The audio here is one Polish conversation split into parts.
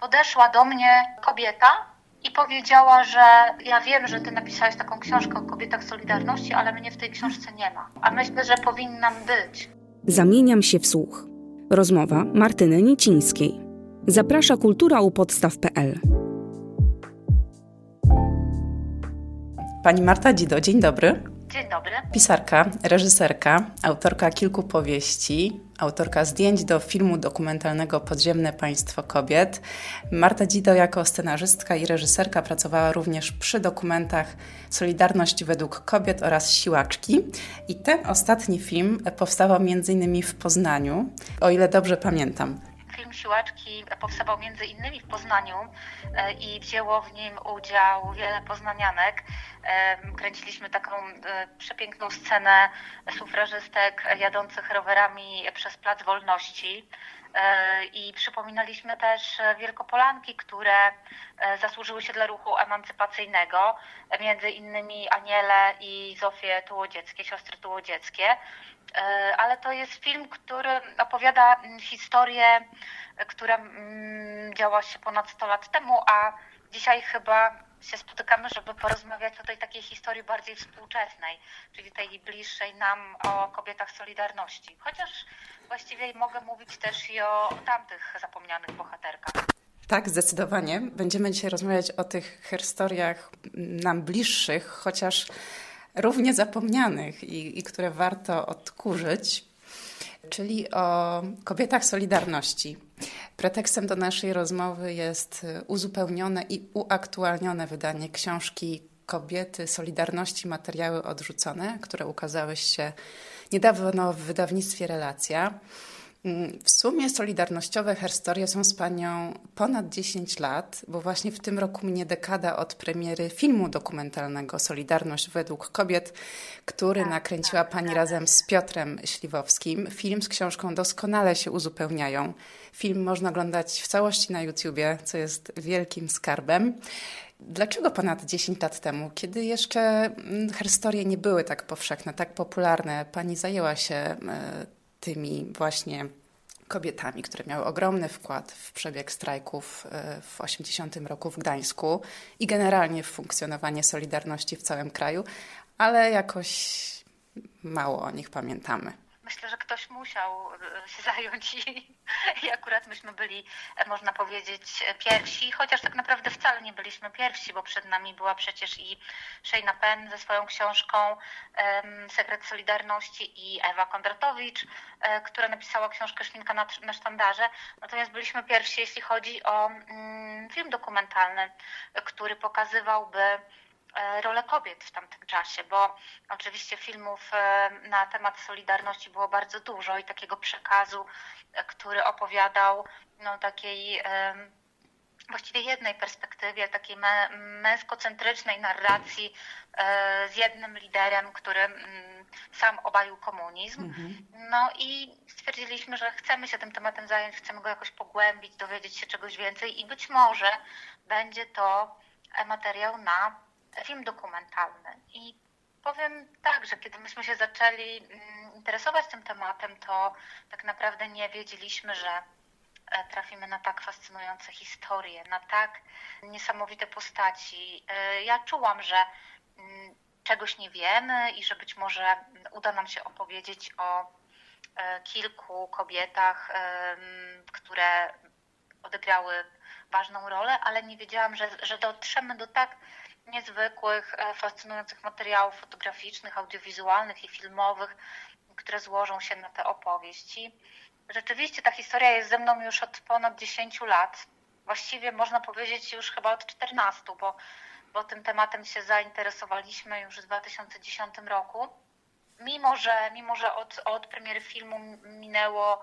podeszła do mnie kobieta i powiedziała, że ja wiem, że ty napisałeś taką książkę o kobietach Solidarności, ale mnie w tej książce nie ma. A myślę, że powinnam być. Zamieniam się w słuch. Rozmowa Martyny Nicińskiej. Zaprasza kultura u podstaw.pl. Pani Marta Dzido, dzień dobry. Dzień dobry. Pisarka, reżyserka, autorka kilku powieści, autorka zdjęć do filmu dokumentalnego Podziemne Państwo Kobiet. Marta Dzido jako scenarzystka i reżyserka pracowała również przy dokumentach Solidarność według kobiet oraz Siłaczki. I ten ostatni film powstawał m.in. w Poznaniu, o ile dobrze pamiętam. Film Siłaczki powstawał między innymi w Poznaniu e, i wzięło w nim udział wiele poznanianek. E, kręciliśmy taką e, przepiękną scenę sufrażystek jadących rowerami przez Plac Wolności. I przypominaliśmy też Wielkopolanki, które zasłużyły się dla ruchu emancypacyjnego, między innymi Aniele i Zofię Tułodzieckie, siostry Tułodzieckie. Ale to jest film, który opowiada historię która mm, działa się ponad 100 lat temu, a dzisiaj chyba się spotykamy, żeby porozmawiać o tej takiej historii bardziej współczesnej, czyli tej bliższej nam o kobietach Solidarności. Chociaż właściwie mogę mówić też i o tamtych zapomnianych bohaterkach. Tak, zdecydowanie. Będziemy dzisiaj rozmawiać o tych historiach nam bliższych, chociaż równie zapomnianych i, i które warto odkurzyć, czyli o kobietach Solidarności. Pretekstem do naszej rozmowy jest uzupełnione i uaktualnione wydanie książki Kobiety Solidarności Materiały Odrzucone, które ukazały się niedawno w wydawnictwie Relacja. W sumie solidarnościowe historie są z Panią ponad 10 lat, bo właśnie w tym roku minie dekada od premiery filmu dokumentalnego Solidarność według kobiet, który tak, nakręciła tak, Pani tak. razem z Piotrem Śliwowskim. Film z książką doskonale się uzupełniają. Film można oglądać w całości na YouTubie, co jest wielkim skarbem. Dlaczego ponad 10 lat temu, kiedy jeszcze mm, historie nie były tak powszechne, tak popularne, Pani zajęła się e, tymi właśnie kobietami, które miały ogromny wkład w przebieg strajków e, w 80 roku w Gdańsku i generalnie w funkcjonowanie Solidarności w całym kraju, ale jakoś mało o nich pamiętamy myślę, że ktoś musiał e, się zająć i, i akurat myśmy byli, e, można powiedzieć, pierwsi, chociaż tak naprawdę wcale nie byliśmy pierwsi, bo przed nami była przecież i Shayna Penn ze swoją książką Sekret Solidarności i Ewa Kondratowicz, um, która napisała książkę Szminka na, na sztandarze. Natomiast byliśmy pierwsi, jeśli chodzi o um, film dokumentalny, który pokazywałby E, rolę kobiet w tamtym czasie, bo oczywiście filmów e, na temat Solidarności było bardzo dużo i takiego przekazu, e, który opowiadał no, takiej właściwie jednej perspektywie, takiej męskocentrycznej narracji z jednym liderem, który mm, sam obalił komunizm. Mhm. No i stwierdziliśmy, że chcemy się tym tematem zająć, chcemy go jakoś pogłębić, dowiedzieć się czegoś więcej i być może będzie to materiał na film dokumentalny. I powiem tak, że kiedy myśmy się zaczęli mm, interesować tym tematem, to tak naprawdę nie wiedzieliśmy, że e, trafimy na tak fascynujące historie, na tak niesamowite postaci. E, ja czułam, że mm, czegoś nie wiemy i że być może uda nam się opowiedzieć o e, kilku kobietach, które odegrały ważną rolę, ale nie wiedziałam, że, że dotrzemy do tak niezwykłych, e, fascynujących materiałów fotograficznych, audiowizualnych i filmowych, które złożą się na tę opowieść. rzeczywiście ta historia jest ze mną już od ponad 10 lat. Właściwie można powiedzieć już chyba od 14, bo, bo tym tematem się zainteresowaliśmy już w 2010 roku. Mimo, że, mimo, że od, od premiery filmu minęło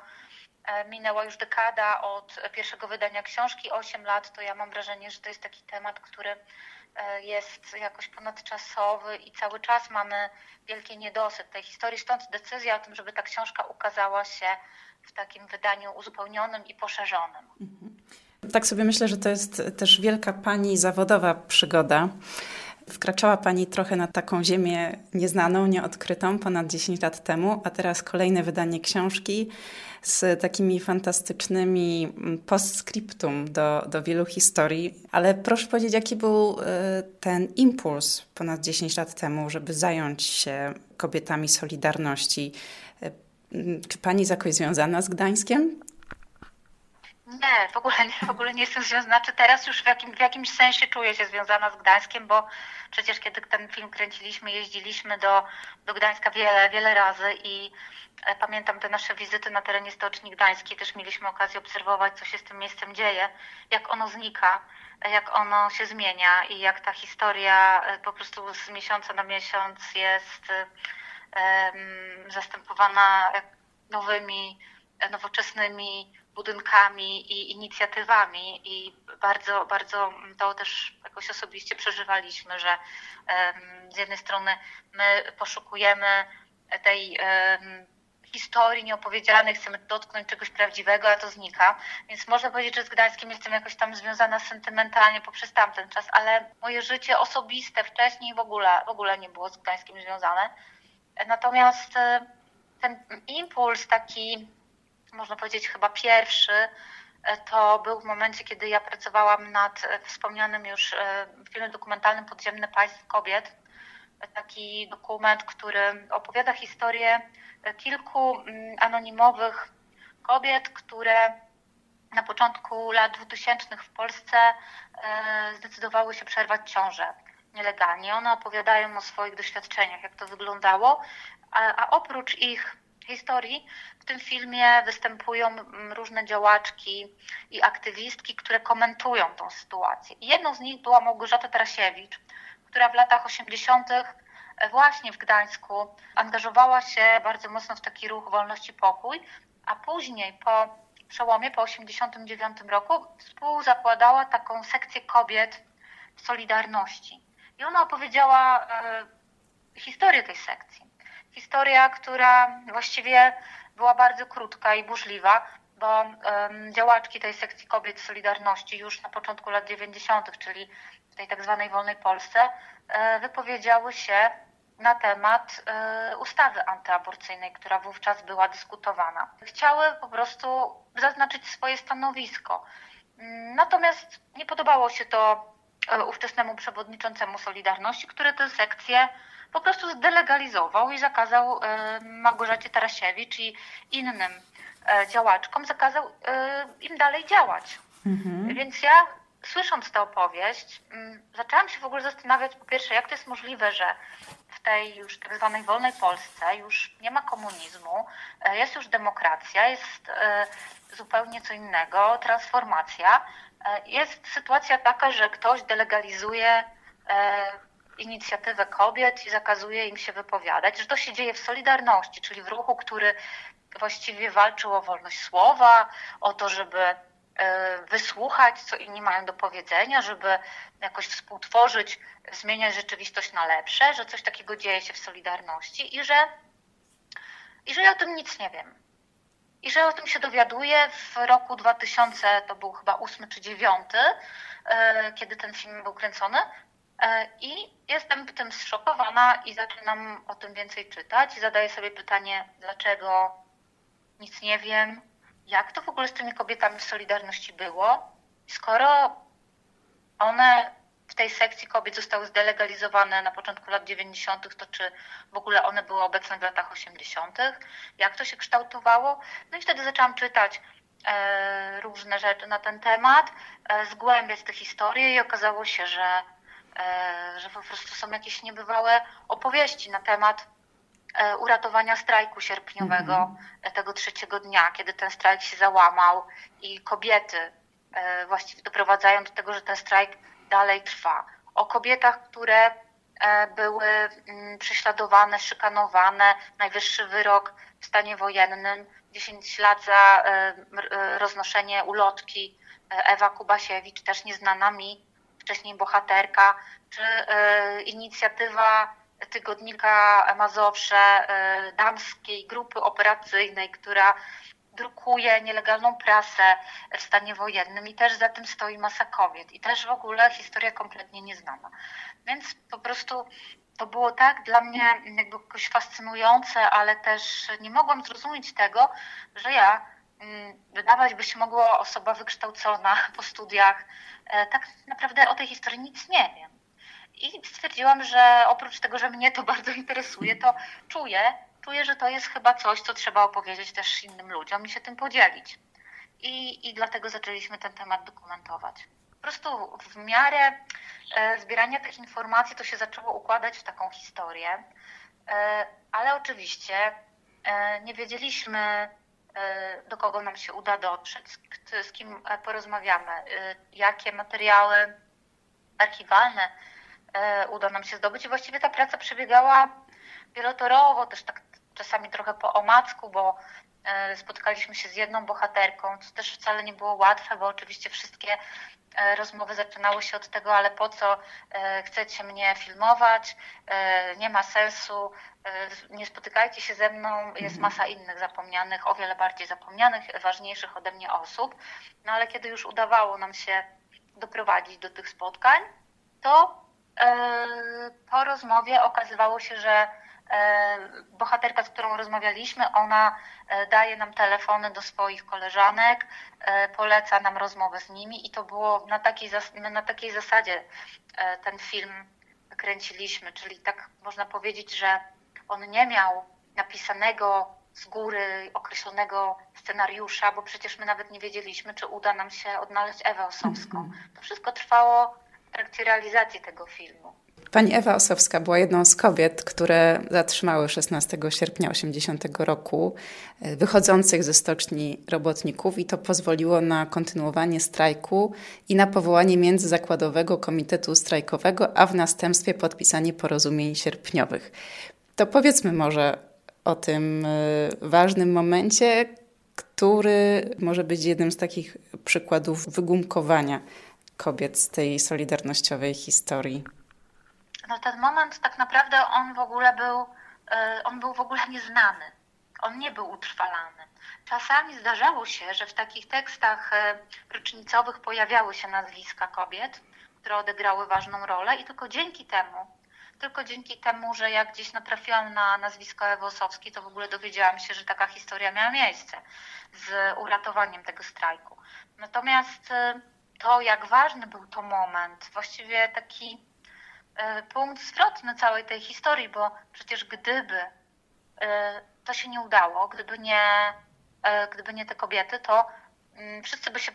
minęła już dekada od pierwszego wydania książki, 8 lat, to ja mam wrażenie, że to jest taki temat, który E, jest jakoś ponadczasowy i cały czas mamy wielki niedosyt tej historii. Stąd decyzja o tym, żeby ta książka ukazała się w takim wydaniu uzupełnionym i poszerzonym. Mhm. Tak sobie myślę, że to jest też wielka pani zawodowa przygoda. Wkraczała Pani trochę na taką ziemię nieznaną, nieodkrytą ponad 10 lat temu, a teraz kolejne wydanie książki z takimi fantastycznymi mm, postscriptum do, do wielu historii. Ale proszę powiedzieć, jaki był e, ten impuls ponad 10 lat temu, żeby zająć się kobietami Solidarności? E, czy pani jest jakoś związana z Gdańskiem? Nie, w ogóle nie, w ogóle nie jestem związana. Znaczy teraz już w, jakim, w jakimś sensie czuję się związana z Gdańskiem, bo przecież kiedy ten film kręciliśmy, jeździliśmy do, do Gdańska wiele, wiele razy i e, pamiętam te nasze wizyty na terenie Stoczni Gdańskiej. Też mieliśmy okazję obserwować, co się z tym miejscem dzieje, jak ono znika, jak ono się zmienia i jak ta historia e, po prostu z miesiąca na miesiąc jest um, zastępowana nowymi, nowoczesnymi budynkami i inicjatywami i bardzo, bardzo to też jakoś osobiście przeżywaliśmy, że z jednej strony my poszukujemy tej historii nieopowiedzianej, chcemy dotknąć czegoś prawdziwego, a to znika. Więc można powiedzieć, że z Gdańskiem jestem jakoś tam związana sentymentalnie poprzez tamten czas, ale moje życie osobiste wcześniej w ogóle, w ogóle nie było z Gdańskiem związane. Natomiast ten impuls taki można powiedzieć chyba pierwszy, e, to był w momencie, kiedy ja pracowałam nad e, wspomnianym już e, filmem dokumentalnym Podziemne Państw Kobiet. Taki dokument, który opowiada historię kilku mm, anonimowych kobiet, które na początku lat 2000 w Polsce zdecydowały się przerwać ciążę nielegalnie. One opowiadają o swoich doświadczeniach, jak to wyglądało, a, a oprócz ich historii tym filmie występują mm, różne działaczki i aktywistki, które komentują tą sytuację. I jedną z nich była Małgorzata Tarasiewicz, która w latach 80. właśnie w Gdańsku angażowała się bardzo mocno w taki ruch Wolność i Pokój, a później po przełomie, po 89 roku współzakładała taką sekcję kobiet w Solidarności. I ona opowiedziała e, historię tej sekcji historia, która właściwie była bardzo krótka i burzliwa, bo działaczki tej sekcji kobiet Solidarności już na początku lat 90., czyli w tej tak zwanej wolnej Polsce, e, wypowiedziały się na temat e, ustawy antyaborcyjnej, która wówczas była dyskutowana. Chciały po prostu zaznaczyć swoje stanowisko. Natomiast nie podobało się to e, ówczesnemu przewodniczącemu Solidarności, który tę sekcję po prostu zdelegalizował i zakazał e, Małgorzacie Tarasiewicz i innym e, działaczkom, zakazał e, im dalej działać. Mhm. Więc ja słysząc tę opowieść, mm, zaczęłam się w ogóle zastanawiać, po pierwsze, jak to jest możliwe, że w tej już tak zwanej wolnej Polsce już nie ma komunizmu, jest już demokracja, jest zupełnie co innego, transformacja. Jest sytuacja taka, że ktoś delegalizuje inicjatywę kobiet i zakazuje im się wypowiadać, że to się dzieje w Solidarności, czyli w ruchu, który właściwie walczył o wolność słowa, o to, żeby e, wysłuchać, co inni mają do powiedzenia, żeby jakoś współtworzyć, zmieniać rzeczywistość na lepsze, że coś takiego dzieje się w Solidarności i że, i że ja o tym nic nie wiem. I że o tym się dowiaduję w roku 2000, to był chyba ósmy czy dziewiąty, e, kiedy ten film był kręcony, I jestem tym zszokowana i zaczynam o tym więcej czytać zadaję sobie pytanie, dlaczego nic nie wiem, jak to w ogóle z tymi kobietami w Solidarności było, skoro one w tej sekcji kobiet zostały zdelegalizowane na początku lat 90., to czy w ogóle one były obecne w latach 80., jak to się kształtowało. No i wtedy zaczęłam czytać e, różne rzeczy na ten temat, e, zgłębiać tę historię i okazało się, że E, że po prostu są jakieś niebywałe opowieści na temat e, uratowania strajku sierpniowego mm-hmm. tego trzeciego dnia, kiedy ten strajk się załamał i kobiety właściwie doprowadzają do tego, że ten strajk dalej trwa. O kobietach, które były mm, prześladowane, szykanowane, najwyższy wyrok w stanie wojennym, 10 lat za roznoszenie ulotki Ewa Kubasiewicz, też nieznana mi, wcześniej bohaterka, czy e, inicjatywa tygodnika Mazowsze, e, damskiej grupy operacyjnej, która drukuje nielegalną prasę w stanie wojennym i też za tym stoi masa kobiet i też w ogóle historia kompletnie nieznana. Więc po prostu to było tak dla mnie jakby jakoś fascynujące, ale też nie mogłam zrozumieć tego, że ja mm, wydawać by się mogło osoba wykształcona po studiach, tak naprawdę o tej historii nic nie wiem. I stwierdziłam, że oprócz tego, że mnie to bardzo interesuje, to czuję, czuję, że to jest chyba coś, co trzeba opowiedzieć też innym ludziom i się tym podzielić. I, i dlatego zaczęliśmy ten temat dokumentować. Po prostu w miarę e, zbierania tych informacji to się zaczęło układać w taką historię, e, ale oczywiście e, nie wiedzieliśmy, e, do kogo nam się uda dotrzeć, z, kim e, porozmawiamy, e, jakie materiały archiwalne e, uda nam się zdobyć. I właściwie ta praca przebiegała wielotorowo, też tak czasami trochę po omacku, bo e, spotkaliśmy się z jedną bohaterką, co też wcale nie było łatwe, bo oczywiście wszystkie e, rozmowy zaczynały się od tego, ale po co e, chcecie mnie filmować, nie ma sensu, nie spotykajcie się ze mną, jest Mhm. masa innych zapomnianych, o wiele bardziej zapomnianych, ważniejszych ode mnie osób. No ale kiedy już udawało nam się doprowadzić do tych spotkań, to e, po rozmowie okazywało się, że e, bohaterka, z którą rozmawialiśmy, ona e, daje nam telefony do swoich koleżanek, e, poleca nam rozmowę z nimi i to było na takiej, na takiej zasadzie e, ten film kręciliśmy, czyli tak można powiedzieć, że on nie miał napisanego z góry określonego scenariusza, bo przecież my nawet nie wiedzieliśmy, czy uda nam się odnaleźć Ewę Osowską. To wszystko trwało w trakcie realizacji tego filmu. Pani Ewa Osowska była jedną z kobiet, które zatrzymały 16 sierpnia 80 roku e, wychodzących ze stoczni robotników i to pozwoliło na kontynuowanie strajku i na powołanie międzyzakładowego komitetu strajkowego, a w następstwie podpisanie porozumień sierpniowych. To powiedzmy może o tym e, ważnym momencie, który może być jednym z takich przykładów wygumkowania kobiet z tej solidarnościowej historii. No ten moment tak naprawdę on w ogóle był, e, on był w ogóle nieznany. On nie był utrwalany. Czasami zdarzało się, że w takich tekstach e, rocznicowych pojawiały się nazwiska kobiet, które odegrały ważną rolę i tylko dzięki temu, tylko dzięki temu, że jak gdzieś natrafiłam na nazwisko Ewy Osowskiej, to w ogóle dowiedziałam się, że taka historia miała miejsce z uratowaniem tego strajku. Natomiast e, to, jak ważny był to moment, właściwie taki punkt zwrotny całej tej historii, bo przecież gdyby e, to się nie udało, gdyby nie, e, gdyby nie te kobiety, to wszyscy by się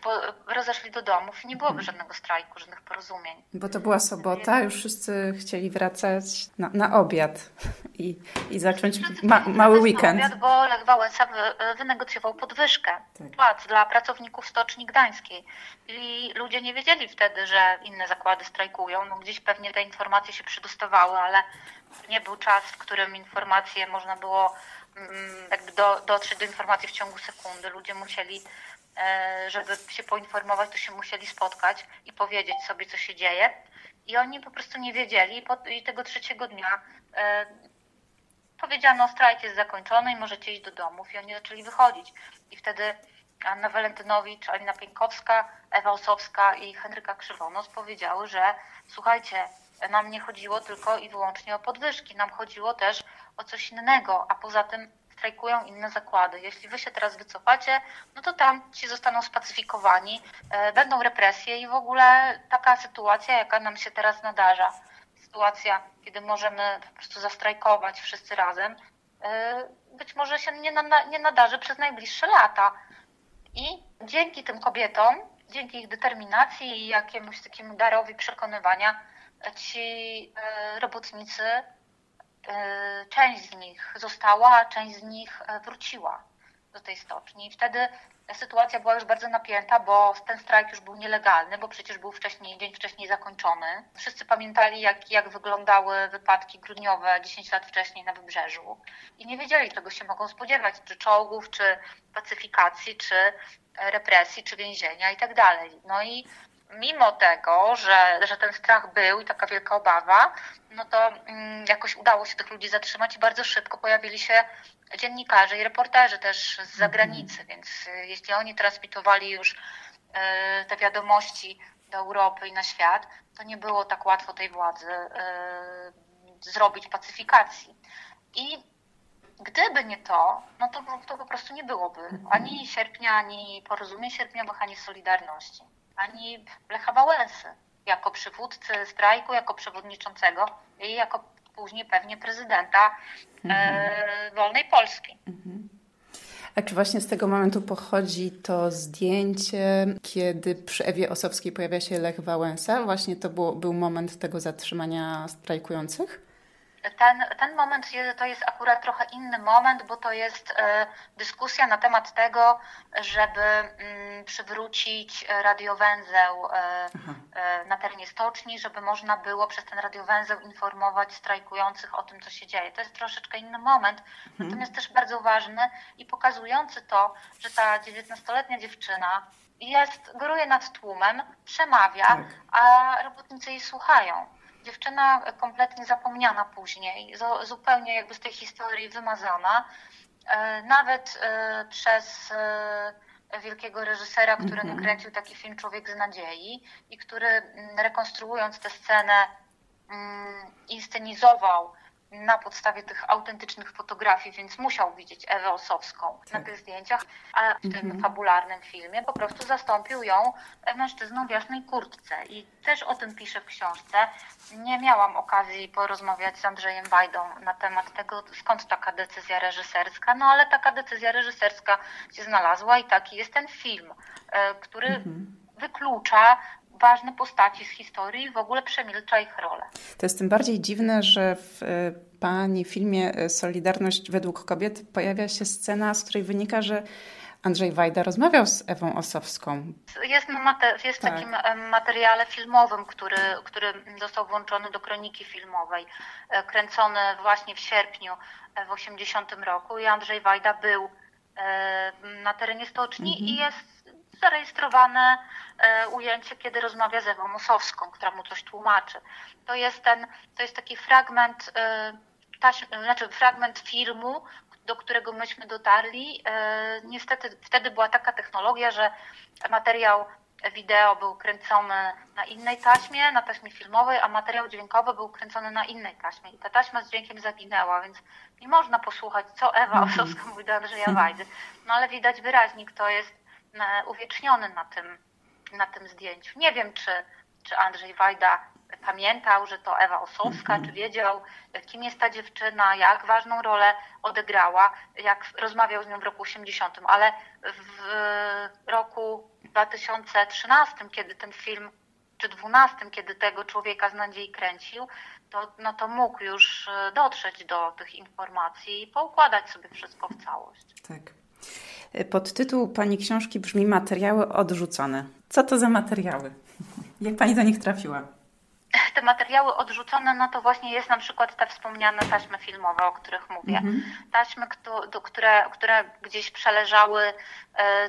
rozeszli do domów i nie byłoby żadnego strajku, żadnych porozumień. Bo to była sobota, już wszyscy chcieli wracać na, na obiad i, i zacząć ma, mały wracać na weekend. Obiad, bo Lech Wałęsa wy, wynegocjował podwyżkę Tak. płac dla pracowników Stoczni Gdańskiej. I ludzie nie wiedzieli wtedy, że inne zakłady strajkują. No, gdzieś pewnie te informacje się przedostawały, ale nie był czas, w którym informacje można było mm, jakby do, dotrzeć do informacji w ciągu sekundy. Ludzie musieli, żeby się poinformować, to się musieli spotkać i powiedzieć sobie, co się dzieje. I oni po prostu nie wiedzieli. I tego trzeciego dnia e, powiedziano, strajk jest zakończony i możecie iść do domów. I oni zaczęli wychodzić. I wtedy Anna Walentynowicz, Alina Pieńkowska, Ewa Osowska i Henryka Krzywonos powiedziały, że słuchajcie, nam nie chodziło tylko i wyłącznie o podwyżki, nam chodziło też o coś innego, a poza tym strajkują inne zakłady. Jeśli wy się teraz wycofacie, no to tam ci zostaną spacyfikowani, e, będą represje i w ogóle taka sytuacja, jaka nam się teraz nadarza, sytuacja, kiedy możemy po prostu zastrajkować wszyscy razem, e, być może się nie, nie nadarzy przez najbliższe lata. I dzięki tym kobietom, dzięki ich determinacji i jakiemuś takiemu darowi przekonywania, ci e, robotnicy, e, część z nich została, część z nich e, wróciła do tej stoczni. I wtedy sytuacja była już bardzo napięta, bo ten strajk już był nielegalny, bo przecież był wcześniej, dzień wcześniej zakończony. Wszyscy pamiętali, jak, jak wyglądały wypadki grudniowe 10 lat wcześniej na wybrzeżu i nie wiedzieli, czego się mogą spodziewać, czy czołgów, czy pacyfikacji, czy e, represji, czy więzienia i tak dalej. No i mimo tego, że, że ten strach był i taka wielka obawa, no to mm, jakoś udało się tych ludzi zatrzymać i bardzo szybko pojawili się dziennikarze i reporterzy też z zagranicy, więc y, jeśli oni transmitowali już y, te wiadomości do Europy i na świat, to nie było tak łatwo tej władzy y, zrobić pacyfikacji. I gdyby nie to, no to, to po prostu nie byłoby ani sierpnia, ani porozumień sierpniowych, ani Solidarności, ani Lecha Wałęsy jako przywódcy strajku, jako przewodniczącego i jako później pewnie prezydenta e, wolnej Polski. A czy właśnie z tego momentu pochodzi to zdjęcie, kiedy przy Ewie Osowskiej pojawia się Lech Wałęsa? Właśnie to było, był moment tego zatrzymania strajkujących? Ten, ten moment to jest akurat trochę inny moment, bo to jest e, dyskusja na temat tego, żeby mm, przywrócić radiowęzeł e, e, na terenie stoczni, żeby można było przez ten radiowęzeł informować strajkujących o tym, co się dzieje. To jest troszeczkę inny moment, mhm. natomiast też bardzo ważny i pokazujący to, że ta 19-letnia dziewczyna jest, góruje nad tłumem, przemawia, tak. a robotnicy jej słuchają dziewczyna kompletnie zapomniana później, zupełnie jakby z tej historii wymazana, e, nawet e, przez e, wielkiego reżysera, który mm -hmm. nakręcił taki film Człowiek z nadziei i który mm, rekonstruując tę scenę mm, inscenizował na podstawie tych autentycznych fotografii, więc musiał widzieć Ewę Osowską tak. na tych zdjęciach, a w tym mhm. fabularnym filmie po prostu zastąpił ją mężczyzną w jasnej kurtce. I też o tym piszę w książce. Nie miałam okazji porozmawiać z Andrzejem Wajdą na temat tego, skąd taka decyzja reżyserska, no ale taka decyzja reżyserska się znalazła i taki jest ten film, e, który mhm. wyklucza ważne postaci z historii i w ogóle przemilcza ich rolę. To jest tym bardziej dziwne, że w e, Pani filmie e, Solidarność według kobiet pojawia się scena, z której wynika, że Andrzej Wajda rozmawiał z Ewą Osowską. Jest, jest tak. takim materiale filmowym, który, który został włączony do kroniki filmowej, e, kręcony właśnie w sierpniu w 80 roku i Andrzej Wajda był na terenie stoczni mhm. i jest zarejestrowane e, ujęcie, kiedy rozmawia z Ewą Musowską, która mu coś tłumaczy. To jest ten, to jest taki fragment, e, taś, znaczy fragment filmu, do którego myśmy dotarli. E, niestety wtedy była taka technologia, że materiał wideo był kręcony na innej taśmie, na taśmie filmowej, a materiał dźwiękowy był kręcony na innej taśmie. I ta taśma z dźwiękiem zaginęła, więc nie można posłuchać, co Ewa mhm. Osowska mówi do Andrzeja Wajdy. No ale widać wyraźnie, kto jest uwieczniony na tym, na tym zdjęciu. Nie wiem, czy, czy Andrzej Wajda pamiętał, że to Ewa Osowska, czy wiedział, kim jest ta dziewczyna, jak ważną rolę odegrała, jak rozmawiał z nią w roku 80, ale w roku 2013, kiedy ten film, czy 2012, kiedy tego człowieka z nadziei kręcił, to, no to mógł już dotrzeć do tych informacji i poukładać sobie wszystko w całość. Tak. Podtytuł Pani książki brzmi Materiały odrzucone. Co to za materiały? Jak Pani do nich trafiła? Te materiały odrzucone, no to właśnie jest na przykład te wspomniane taśmy filmowe, o których mówię. Mhm. Taśmy, które, które gdzieś przeleżały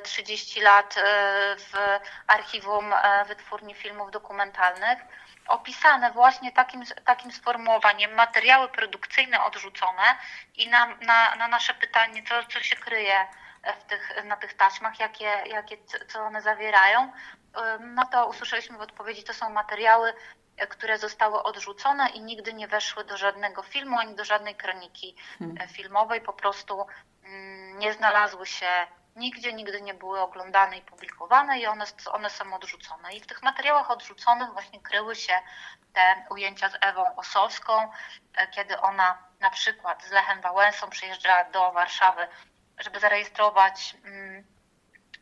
30 e, lat e, w archiwum e, wytwórni filmów dokumentalnych opisane właśnie takim, takim sformułowaniem materiały produkcyjne odrzucone i na, na, na nasze pytanie, co, co się kryje w tych, na tych taśmach, jakie, jakie, co one zawierają, no to usłyszeliśmy w odpowiedzi, to są materiały, które zostały odrzucone i nigdy nie weszły do żadnego filmu ani do żadnej kroniki hmm. E, filmowej, po prostu mm, nie znalazły się nigdzie, nigdy nie były oglądane i publikowane i one, one są odrzucone. I w tych materiałach odrzuconych właśnie kryły się te ujęcia z Ewą Osowską, e, kiedy ona na przykład z Lechem Wałęsą przyjeżdżała do Warszawy żeby zarejestrować, mm,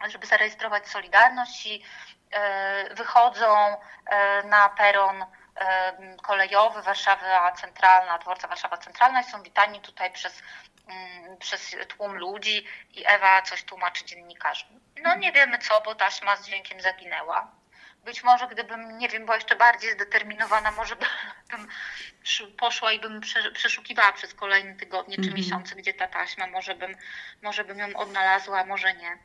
żeby zarejestrować Solidarność i e, wychodzą e, na peron e, kolejowy Warszawa Centralna, dworca Warszawa Centralna i są witani tutaj przez, mm, przez tłum ludzi i Ewa coś tłumaczy dziennikarzom. No nie wiemy co, bo taśma z dźwiękiem zaginęła być może gdybym, nie wiem, była jeszcze bardziej zdeterminowana, może bym poszła i bym przeszukiwała przez kolejne tygodnie czy -hmm. miesiące, gdzie ta taśma, może bym, może bym ją odnalazła, może nie.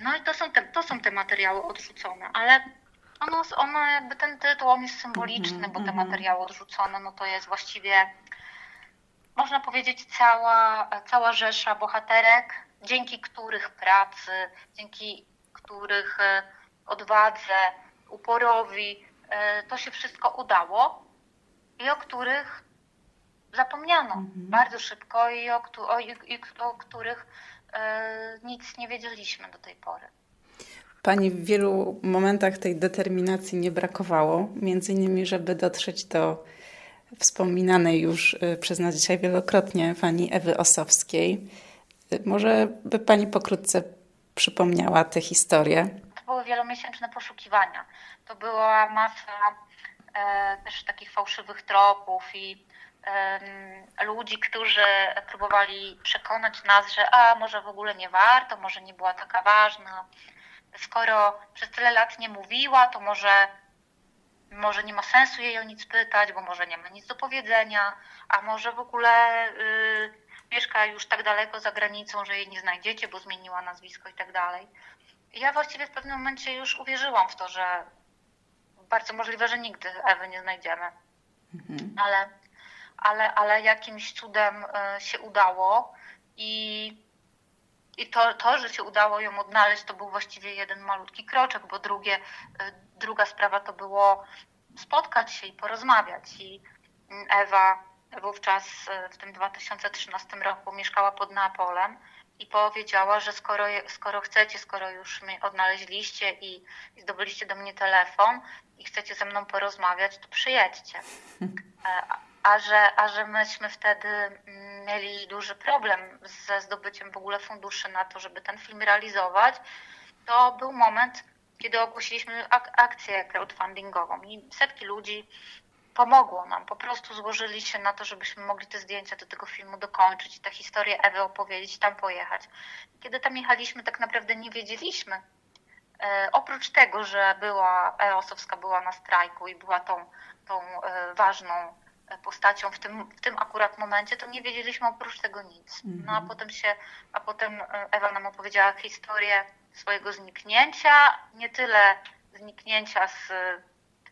No i to są te, to są te materiały odrzucone, ale Ono, ono jakby ten tytuł on jest symboliczny, Mhm, bo te mhm. materiały odrzucone, no to jest właściwie, można powiedzieć, cała, cała rzesza bohaterek, dzięki których pracy, dzięki których e, odwadze, uporowi e, to się wszystko udało i o których zapomniano Mhm. bardzo szybko i o, o, i, o których e, nic nie wiedzieliśmy do tej pory. Pani w wielu momentach tej determinacji nie brakowało, między innymi, żeby dotrzeć do wspominanej już y, przez nas dzisiaj wielokrotnie pani Ewy Osowskiej. Może by Pani pokrótce przypomniała tę historię? Były wielomiesięczne poszukiwania. To była masa e, też takich fałszywych tropów i ludzi, którzy próbowali przekonać nas, że a może w ogóle nie warto, może nie była taka ważna. Skoro przez tyle lat nie mówiła, to może, może nie ma sensu jej o nic pytać, bo może nie ma nic do powiedzenia, a może w ogóle y, mieszka już tak daleko za granicą, że jej nie znajdziecie, bo zmieniła nazwisko i tak dalej. Ja właściwie w pewnym momencie już uwierzyłam w to, że bardzo możliwe, że nigdy Ewy nie znajdziemy, Mhm. ale, ale, ale jakimś cudem e, się udało i, i to, to, że się udało ją odnaleźć, to był właściwie jeden malutki kroczek, bo drugie, e, druga sprawa to było spotkać się i porozmawiać. I Ewa wówczas e, w tym 2013 roku mieszkała pod Neapolem i powiedziała, że skoro, skoro chcecie, skoro już mnie odnaleźliście i, i zdobyliście do mnie telefon i chcecie ze mną porozmawiać, to przyjedźcie. E, a- A że, a że myśmy wtedy mm, mieli duży problem ze zdobyciem w ogóle funduszy na to, żeby ten film realizować, to był moment, kiedy ogłosiliśmy ak- akcję crowdfundingową i setki ludzi pomogło nam. Po prostu złożyli się na to, żebyśmy mogli te zdjęcia do tego filmu dokończyć i tę historię Ewy opowiedzieć, tam pojechać. Kiedy tam jechaliśmy, tak naprawdę nie wiedzieliśmy. E, oprócz tego, że była Ewa Osowska była na strajku i była tą, tą e, ważną e, postacią w tym, w tym akurat momencie, to nie wiedzieliśmy oprócz tego nic. No a potem się, a potem e, Ewa nam opowiedziała historię swojego zniknięcia, nie tyle zniknięcia z,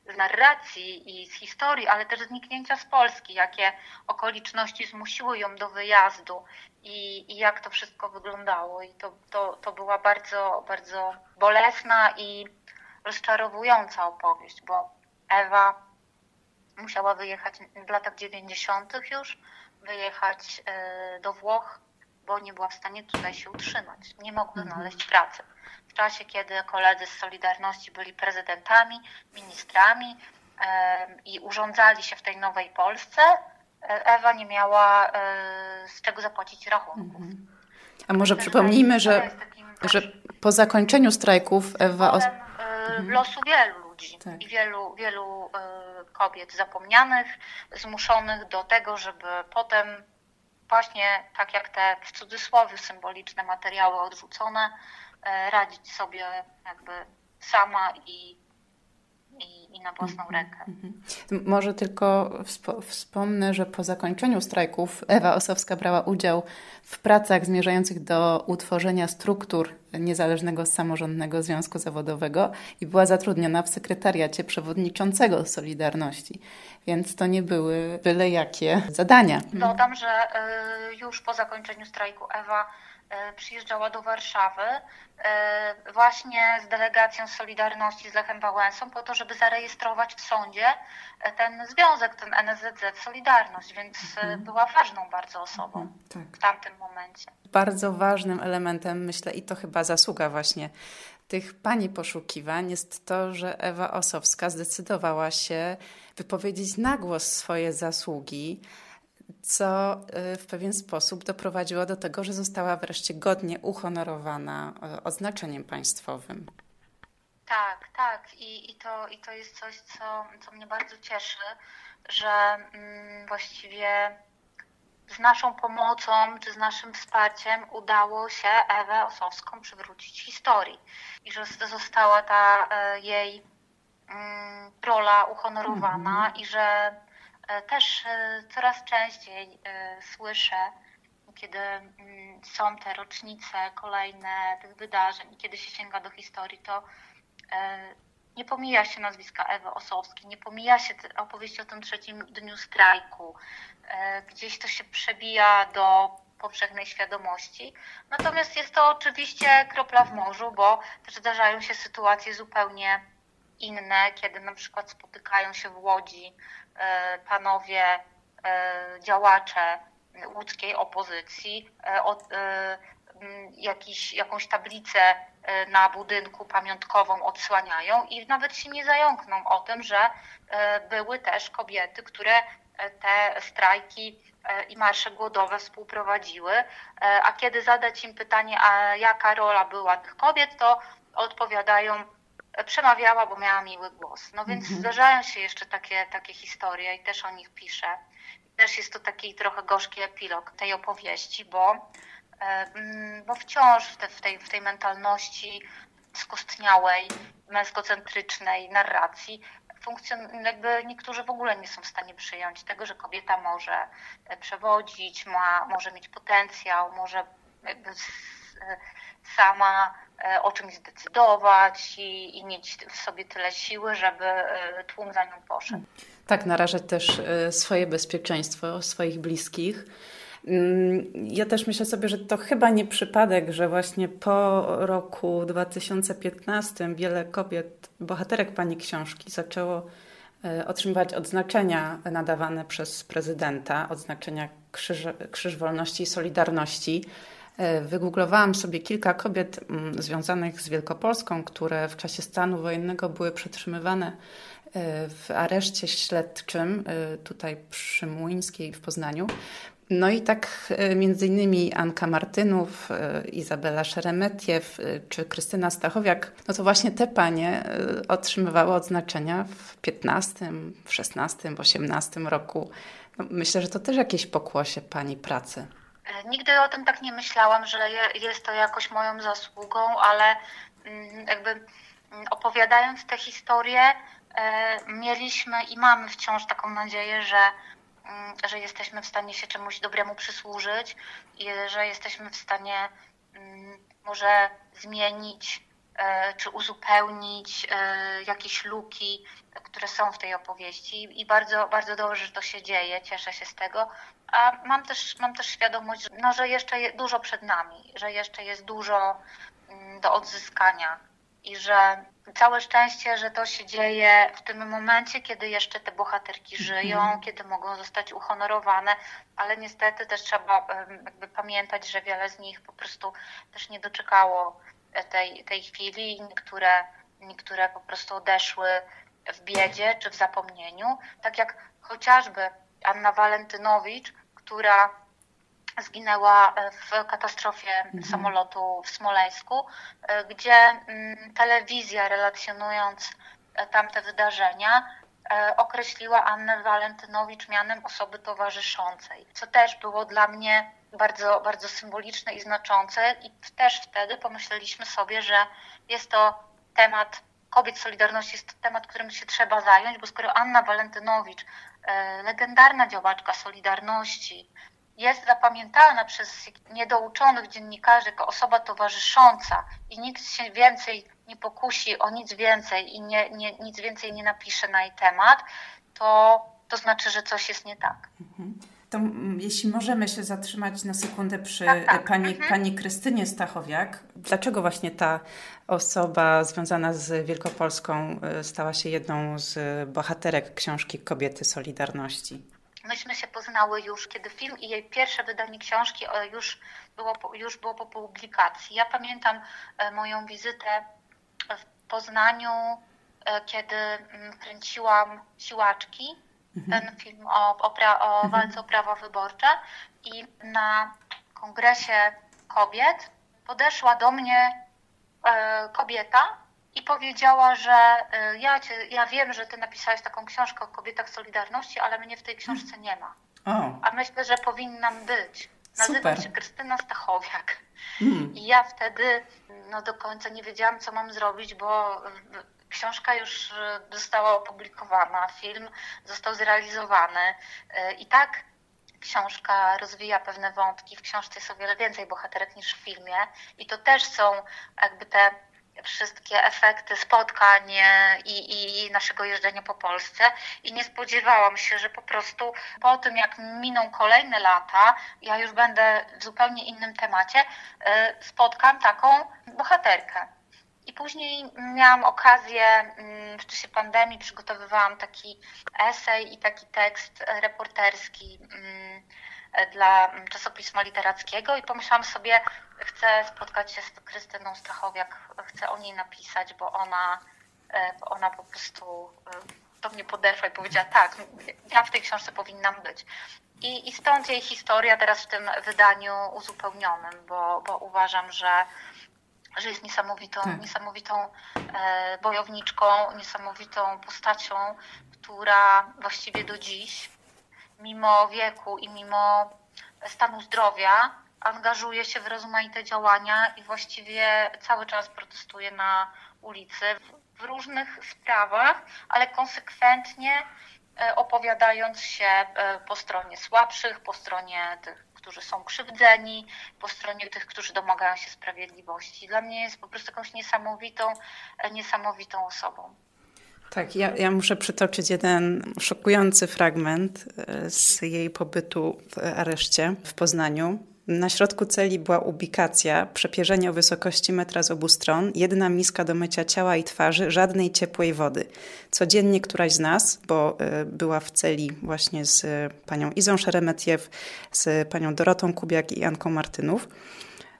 z narracji i z historii, ale też zniknięcia z Polski, jakie okoliczności zmusiły ją do wyjazdu i, i jak to wszystko wyglądało. I to, to, to była bardzo, bardzo bolesna i rozczarowująca opowieść, bo Ewa musiała wyjechać w latach 90. już, wyjechać e, do Włoch, bo nie była w stanie tutaj się utrzymać. Nie mogła znaleźć pracy. Czasie, kiedy koledzy z Solidarności byli prezydentami, ministrami i urządzali się w tej nowej Polsce, e, Ewa nie miała e, z czego zapłacić rachunków. A może Też przypomnijmy, że, takim że po zakończeniu strajków Ewa... Os- e, losu wielu ludzi Tak. i wielu, wielu kobiet zapomnianych, zmuszonych do tego, żeby potem właśnie tak jak te w cudzysłowie symboliczne materiały odrzucone, radzić sobie jakby sama i, i, i na własną rękę. M- Może tylko wspo- wspomnę, że po zakończeniu strajków Ewa Osowska brała udział w pracach zmierzających do utworzenia struktur Niezależnego Samorządnego Związku Zawodowego i była zatrudniona w sekretariacie przewodniczącego Solidarności, więc to nie były byle jakie zadania. Dodam, że e, już po zakończeniu strajku Ewa e, przyjeżdżała do Warszawy e, właśnie z delegacją Solidarności z Lechem Wałęsą po to, żeby zarejestrować w sądzie e, ten związek, ten NSZZ Solidarność, więc e, była ważną bardzo osobą Tak. w tamtym momencie. Bardzo ważnym elementem, myślę, i to chyba zasługa właśnie tych pani poszukiwań, jest to, że Ewa Osowska zdecydowała się wypowiedzieć na głos swoje zasługi, co y, w pewien sposób doprowadziło do tego, że została wreszcie godnie uhonorowana y, odznaczeniem państwowym. Tak, tak. I, i, to, i to jest coś, co, co mnie bardzo cieszy, że mm, właściwie z naszą pomocą czy z naszym wsparciem udało się Ewę Osowską przywrócić historii i że została ta e, jej mm, rola uhonorowana i że też e, coraz częściej e, słyszę, kiedy mm, są te rocznice kolejne tych wydarzeń kiedy się sięga do historii, to e, nie pomija się nazwiska Ewy Osowskiej, nie pomija się opowieści o tym trzecim dniu strajku. E, gdzieś to się przebija do powszechnej świadomości. Natomiast jest to oczywiście kropla w morzu, bo też zdarzają się sytuacje zupełnie inne, kiedy na przykład spotykają się w Łodzi e, panowie e, działacze łódzkiej opozycji, jakiś, jakąś tablicę na budynku pamiątkową odsłaniają i nawet się nie zająkną o tym, że były też kobiety, które te strajki e, i marsze głodowe współprowadziły, e, a kiedy zadać im pytanie, a jaka rola była tych kobiet, to odpowiadają, e, przemawiała, bo miała miły głos. No więc mhm. zdarzają się jeszcze takie, takie historie i też o nich piszę. Też jest to taki trochę gorzki epilog tej opowieści, bo, bo wciąż w, te, w, tej, w tej mentalności skostniałej, męskocentrycznej narracji funkcjon- jakby niektórzy w ogóle nie są w stanie przyjąć tego, że kobieta może przewodzić, ma, może mieć potencjał, może jakby e, sama o czymś zdecydować i, i mieć w sobie tyle siły, żeby tłum za nią poszedł. Tak, narażać też swoje bezpieczeństwo, swoich bliskich. Mm, ja też myślę sobie, że to chyba nie przypadek, że właśnie po roku 2015 wiele kobiet, bohaterek pani książki, zaczęło e, otrzymywać odznaczenia nadawane przez prezydenta, odznaczenia Krzyż, Krzyż Wolności i Solidarności. E, wygooglowałam sobie kilka kobiet mm, związanych z Wielkopolską, które w czasie stanu wojennego były przetrzymywane e, w areszcie śledczym tutaj przy Młyńskiej w Poznaniu. No i tak e, między innymi Anka Martynów, e, Izabela Szeremetiew e, czy Krystyna Stachowiak, no to właśnie te panie otrzymywały odznaczenia w 15, w 16, w 18 roku. No myślę, że to też jakieś pokłosie pani pracy. Nigdy o tym tak nie myślałam, że jest to jakoś moją zasługą, ale mm, jakby mm, opowiadając tę historię, mieliśmy i mamy wciąż taką nadzieję, że Mm, że jesteśmy w stanie się czemuś dobremu przysłużyć i że jesteśmy w stanie może zmienić czy uzupełnić e, jakieś luki, które są w tej opowieści. I bardzo, bardzo dobrze, że to się dzieje, cieszę się z tego, a mam też, mam też świadomość, no, że jeszcze dużo przed nami, że jeszcze jest dużo mm, do odzyskania. I że całe szczęście, że to się dzieje w tym momencie, kiedy jeszcze te bohaterki żyją, mhm. kiedy mogą zostać uhonorowane, ale niestety też trzeba jakby pamiętać, że wiele z nich po prostu też nie doczekało tej, tej chwili, niektóre, niektóre po prostu odeszły w biedzie czy w zapomnieniu, tak jak chociażby Anna Walentynowicz, która zginęła e, w katastrofie mhm. samolotu w Smoleńsku, e, gdzie mm, telewizja relacjonując e, tamte wydarzenia określiła Annę Walentynowicz mianem osoby towarzyszącej, co też było dla mnie bardzo, bardzo symboliczne i znaczące. I też wtedy pomyśleliśmy sobie, że jest to temat kobiet Solidarności, jest to temat, którym się trzeba zająć, bo skoro Anna Walentynowicz, legendarna działaczka Solidarności, jest zapamiętana przez niedouczonych dziennikarzy jako osoba towarzysząca i nikt się więcej nie pokusi o nic więcej i nie, nie, nic więcej nie napisze na jej temat, to, to znaczy, że coś jest nie tak. Mhm. To jeśli możemy się zatrzymać na sekundę przy tak, tak. Pani, mhm. pani Krystynie Stachowiak. Dlaczego właśnie ta osoba związana z Wielkopolską y, stała się jedną z bohaterek książki Kobiety Solidarności? Myśmy się poznały już, kiedy film i jej pierwsze wydanie książki e, już było, już było po publikacji. Ja pamiętam e, moją wizytę w Poznaniu, e, kiedy mm, kręciłam Siłaczki, mhm. ten film o, o, pra, o mhm. walce o prawa wyborcze i na kongresie kobiet podeszła do mnie kobieta i powiedziała, że y, ja, cię, ja wiem, że ty napisałeś taką książkę o kobietach Solidarności, ale mnie w tej książce nie ma. O. A myślę, że powinnam być. Nazywam Super. się Krystyna Stachowiak. Mm. I ja wtedy no, do końca nie wiedziałam, co mam zrobić, bo książka już y, została opublikowana, film został zrealizowany y, i tak książka rozwija pewne wątki. W książce jest o wiele więcej bohaterek niż w filmie i to też są jakby te wszystkie efekty spotkań i, i naszego jeżdżenia po Polsce i nie spodziewałam się, że po prostu po tym jak miną kolejne lata, ja już będę w zupełnie innym temacie, spotkam taką bohaterkę. I później miałam okazję, mm, w czasie pandemii przygotowywałam taki esej i taki tekst reporterski mm, dla czasopisma literackiego i pomyślałam sobie, chcę spotkać się z Krystyną Stachowiak, chcę o niej napisać, bo ona, e, bo ona po prostu e, do mnie podeszła i powiedziała, tak, ja w tej książce powinnam być. I, i stąd jej historia teraz w tym wydaniu uzupełnionym, bo, bo uważam, że że jest niesamowitą, tak. niesamowitą e, bojowniczką, niesamowitą postacią, która właściwie do dziś, mimo wieku i mimo stanu zdrowia, angażuje się w rozmaite działania i właściwie cały czas protestuje na ulicy w, różnych sprawach, ale konsekwentnie e, opowiadając się e, po stronie słabszych, po stronie tych którzy są krzywdzeni, po stronie tych, którzy domagają się sprawiedliwości. Dla mnie jest po prostu jakąś niesamowitą, niesamowitą osobą. Tak, ja, ja muszę przytoczyć jeden szokujący fragment e, z jej pobytu w areszcie w Poznaniu. Na środku celi była ubikacja, przepierzenie o wysokości metra z obu stron, jedna miska do mycia ciała i twarzy, żadnej ciepłej wody. Codziennie któraś z nas, bo e, była w celi właśnie z panią Izą Szeremetiew, z panią Dorotą Kubiak i Anką Martynów,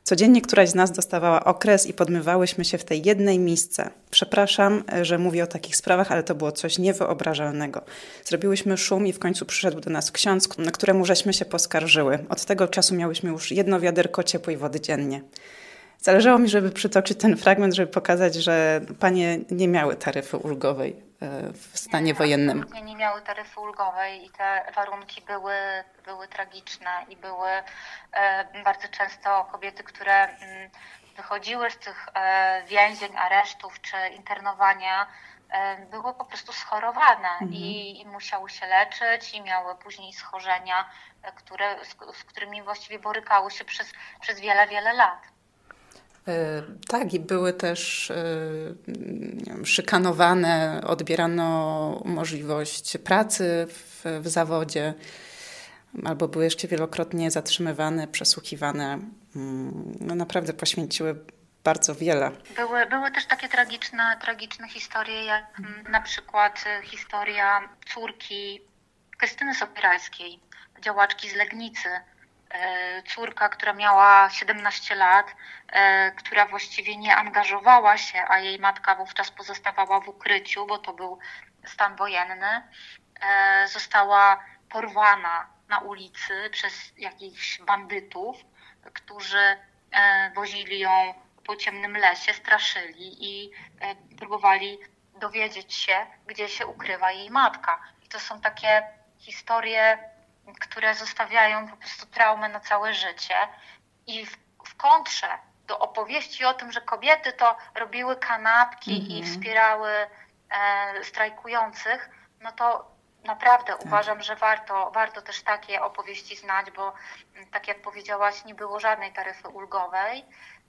Codziennie któraś z nas dostawała okres i podmywałyśmy się w tej jednej miejsce. Przepraszam, że mówię o takich sprawach, ale to było coś niewyobrażalnego. Zrobiłyśmy szum i w końcu przyszedł do nas ksiądz, na któremu żeśmy się poskarżyły. Od tego czasu miałyśmy już jedno wiaderko ciepłej wody dziennie. Zależało mi, żeby przytoczyć ten fragment, żeby pokazać, że panie nie miały taryfy ulgowej e, w stanie nie, wojennym. Nie, nie miały taryfy ulgowej i te warunki były, były tragiczne i były e, bardzo często kobiety, które mm, wychodziły z tych e, więzień, aresztów czy internowania, były po prostu schorowane mhm. i, i, musiały się leczyć i miały później schorzenia, które, z, z którymi właściwie borykały się przez, przez wiele, wiele lat. E, tak, i były też e, szykanowane, odbierano możliwość pracy w, w zawodzie, albo były jeszcze wielokrotnie zatrzymywane, przesłuchiwane. Mm, no naprawdę poświęciły bardzo wiele. Były, były też takie tragiczne, tragiczne historie, jak na przykład historia córki Krystyny Sopirajskiej, działaczki z Legnicy, E, córka, która miała 17 lat, e, która właściwie nie angażowała się, a jej matka wówczas pozostawała w ukryciu, bo to był stan wojenny, e, została porwana na ulicy przez jakichś bandytów, którzy wozili ją po ciemnym lesie, straszyli i próbowali dowiedzieć się, gdzie się ukrywa jej matka. I to są takie historie które zostawiają po prostu traumę na całe życie. I w, w kontrze do opowieści o tym, że kobiety to robiły kanapki mm -hmm. i mhm. wspierały e, strajkujących, no to naprawdę tak. uważam, że warto, warto też takie opowieści znać, bo tak jak powiedziałaś, nie było żadnej taryfy ulgowej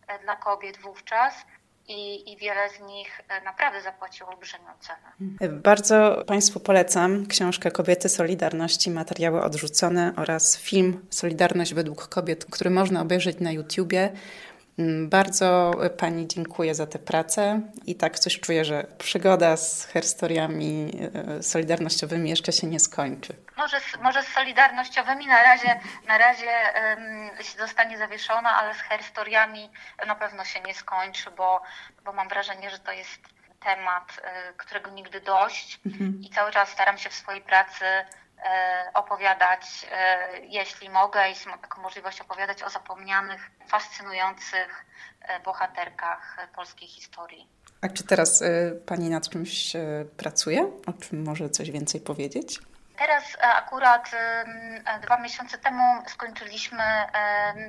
e, dla kobiet wówczas i, i wiele z nich e, naprawdę zapłaciło olbrzymią cenę. Bardzo Państwu polecam książkę Kobiety Solidarności, materiały odrzucone oraz film Solidarność według kobiet, który można obejrzeć na YouTubie. Mm, bardzo Pani dziękuję za tę pracę i tak coś czuję, że przygoda z historiami e, solidarnościowymi jeszcze się nie skończy. Może, może z solidarnościowymi na razie, na razie zostanie zawieszona, ale z historiami na pewno się nie skończy, bo, bo mam wrażenie, że to jest temat, y, którego nigdy dość mhm. i cały czas staram się w swojej pracy E, opowiadać, e, jeśli mogę, jeśli mam taką możliwość, opowiadać o zapomnianych, fascynujących e, bohaterkach polskiej historii. A czy teraz Pani nad czymś pracuje? O czym może coś więcej powiedzieć? Teraz akurat dwa miesiące temu skończyliśmy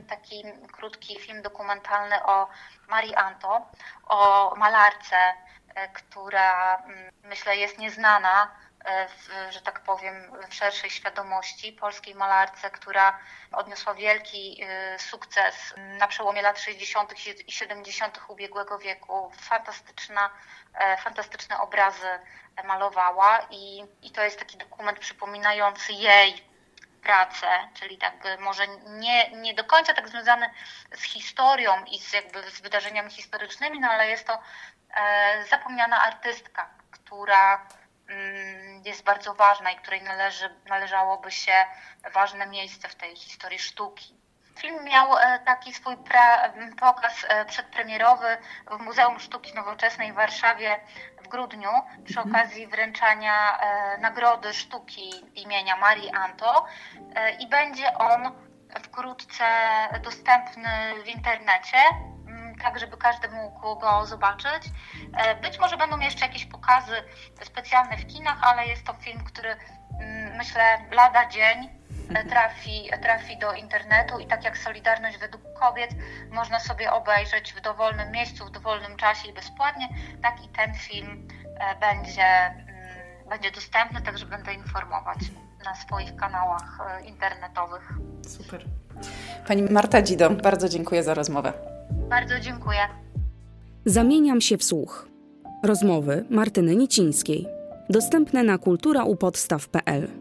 taki krótki film dokumentalny o Marii Anto, o malarce, która myślę jest nieznana w, że tak powiem, w szerszej świadomości polskiej malarce, która odniosła wielki sukces na przełomie lat 60. i 70. ubiegłego wieku. Fantastyczna, fantastyczne obrazy malowała i, i to jest taki dokument przypominający jej pracę, czyli tak może nie, nie do końca tak związany z historią i z, jakby z wydarzeniami historycznymi, no ale jest to e, zapomniana artystka, która mm, jest bardzo ważna i której należy, należałoby się ważne miejsce w tej historii sztuki. Film miał e, taki swój pra, pokaz e, przedpremierowy w Muzeum Sztuki Nowoczesnej w Warszawie w grudniu przy mhm. okazji wręczania e, Nagrody Sztuki imienia Marii Anto i będzie on wkrótce dostępny w internecie, tak żeby każdy mógł go zobaczyć. Być może będą jeszcze jakieś pokazy specjalne w kinach, ale jest to film, który myślę lada dzień trafi, trafi do internetu i tak jak Solidarność według kobiet można sobie obejrzeć w dowolnym miejscu, w dowolnym czasie i bezpłatnie, tak i ten film e, będzie, mm, będzie dostępny, także będę informować na swoich kanałach e, internetowych. Super. Pani Marta Dzido, bardzo dziękuję za rozmowę. Bardzo dziękuję. Zamieniam się w słuch. Rozmowy Martyny Nicińskiej. Dostępne na kulturaupodstaw.pl